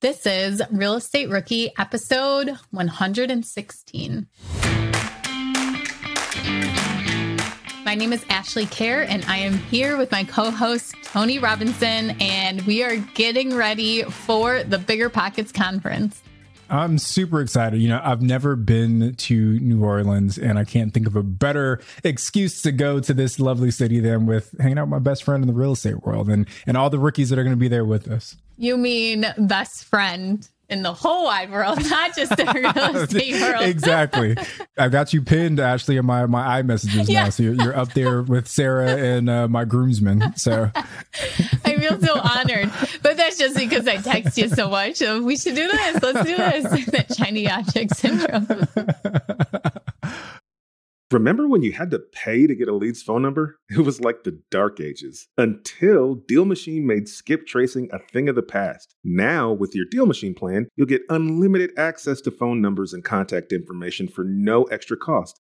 This is Real Estate Rookie episode 116. My name is Ashley Kehr, and I am here with my co host, Tony Robinson, and we are getting ready for the Bigger Pockets Conference. I'm super excited. You know, I've never been to New Orleans, and I can't think of a better excuse to go to this lovely city than with hanging out with my best friend in the real estate world and, and all the rookies that are going to be there with us. You mean best friend in the whole wide world, not just the real estate world. exactly. I've got you pinned, Ashley, in my my iMessages yeah. now. So you're, you're, up there with Sarah and uh, my groomsmen. So I feel so honored, just because I text you so much. So we should do this. Let's do this. that shiny object syndrome. Remember when you had to pay to get a lead's phone number? It was like the dark ages until Deal Machine made skip tracing a thing of the past. Now, with your Deal Machine plan, you'll get unlimited access to phone numbers and contact information for no extra cost.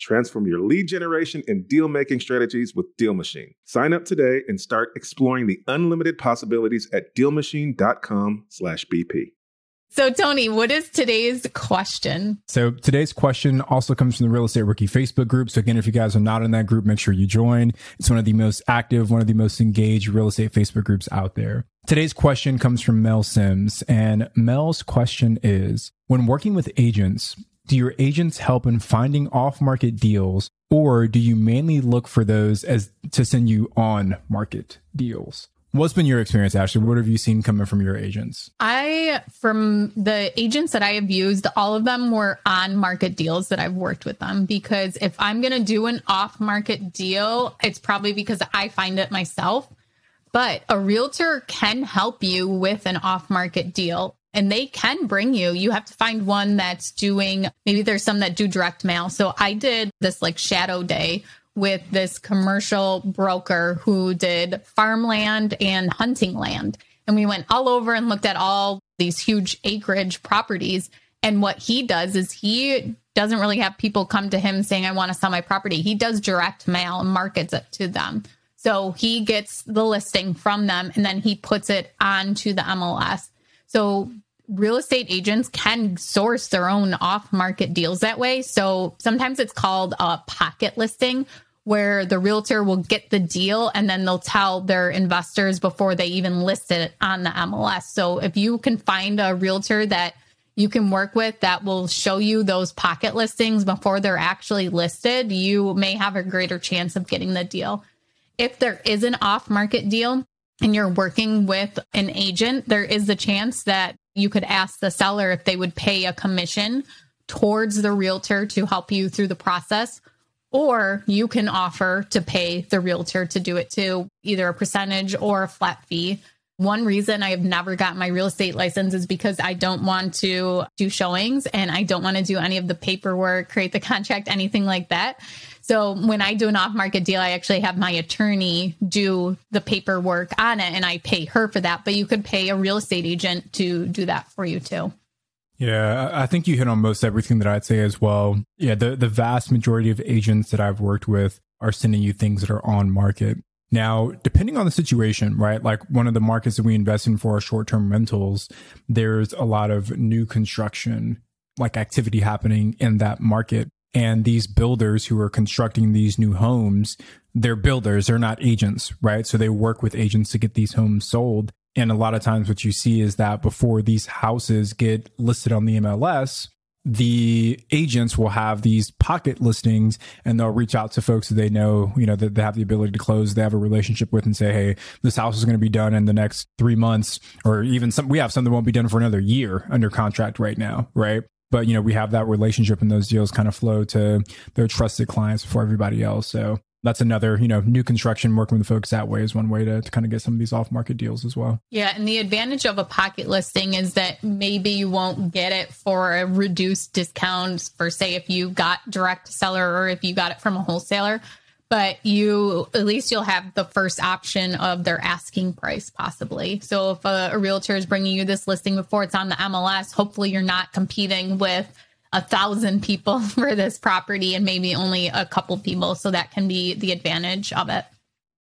Transform your lead generation and deal making strategies with Deal Machine. Sign up today and start exploring the unlimited possibilities at DealMachine.com/bp. So, Tony, what is today's question? So, today's question also comes from the Real Estate Rookie Facebook group. So, again, if you guys are not in that group, make sure you join. It's one of the most active, one of the most engaged real estate Facebook groups out there. Today's question comes from Mel Sims, and Mel's question is When working with agents, do your agents help in finding off market deals or do you mainly look for those as to send you on market deals? What's been your experience, Ashley? What have you seen coming from your agents? I, from the agents that I have used, all of them were on market deals that I've worked with them because if I'm going to do an off market deal, it's probably because I find it myself. But a realtor can help you with an off market deal and they can bring you. You have to find one that's doing, maybe there's some that do direct mail. So I did this like shadow day with this commercial broker who did farmland and hunting land. And we went all over and looked at all these huge acreage properties. And what he does is he doesn't really have people come to him saying, I want to sell my property. He does direct mail and markets it to them. So he gets the listing from them and then he puts it onto the MLS. So real estate agents can source their own off market deals that way. So sometimes it's called a pocket listing where the realtor will get the deal and then they'll tell their investors before they even list it on the MLS. So if you can find a realtor that you can work with that will show you those pocket listings before they're actually listed, you may have a greater chance of getting the deal. If there is an off market deal and you're working with an agent, there is the chance that you could ask the seller if they would pay a commission towards the realtor to help you through the process. Or you can offer to pay the realtor to do it too, either a percentage or a flat fee. One reason I have never got my real estate license is because I don't want to do showings and I don't want to do any of the paperwork, create the contract, anything like that. So when I do an off market deal, I actually have my attorney do the paperwork on it and I pay her for that. But you could pay a real estate agent to do that for you too. Yeah, I think you hit on most everything that I'd say as well. Yeah, the, the vast majority of agents that I've worked with are sending you things that are on market. Now, depending on the situation, right? Like one of the markets that we invest in for our short term rentals, there's a lot of new construction like activity happening in that market. And these builders who are constructing these new homes, they're builders, they're not agents, right? So they work with agents to get these homes sold. And a lot of times what you see is that before these houses get listed on the MLS, the agents will have these pocket listings and they'll reach out to folks that they know, you know, that they have the ability to close, they have a relationship with and say, Hey, this house is going to be done in the next three months, or even some, we have some that won't be done for another year under contract right now. Right. But, you know, we have that relationship and those deals kind of flow to their trusted clients before everybody else. So that's another, you know, new construction working with folks that way is one way to, to kind of get some of these off market deals as well. Yeah. And the advantage of a pocket listing is that maybe you won't get it for a reduced discount for, say, if you got direct seller or if you got it from a wholesaler. But you, at least you'll have the first option of their asking price, possibly. So if a, a realtor is bringing you this listing before it's on the MLS, hopefully you're not competing with a thousand people for this property and maybe only a couple people. So that can be the advantage of it.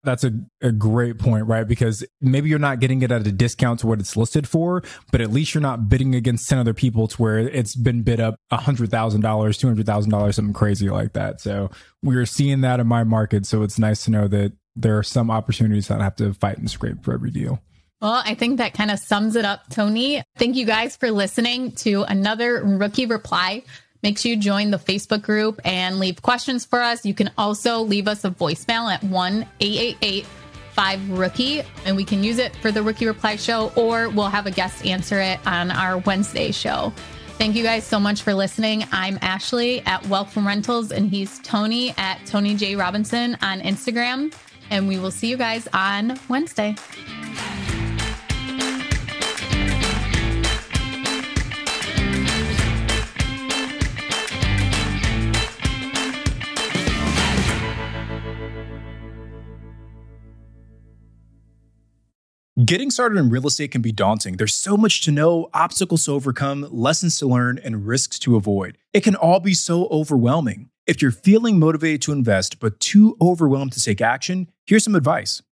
That's a, a great point, right? Because maybe you're not getting it at a discount to what it's listed for, but at least you're not bidding against 10 other people to where it's been bid up $100,000, $200,000, something crazy like that. So we're seeing that in my market. So it's nice to know that there are some opportunities that I have to fight and scrape for every deal. Well, I think that kind of sums it up, Tony. Thank you guys for listening to another rookie reply. Make sure you join the Facebook group and leave questions for us. You can also leave us a voicemail at 1 888 5 Rookie, and we can use it for the Rookie Reply Show, or we'll have a guest answer it on our Wednesday show. Thank you guys so much for listening. I'm Ashley at from Rentals, and he's Tony at Tony J. Robinson on Instagram. And we will see you guys on Wednesday. Getting started in real estate can be daunting. There's so much to know, obstacles to overcome, lessons to learn, and risks to avoid. It can all be so overwhelming. If you're feeling motivated to invest but too overwhelmed to take action, here's some advice.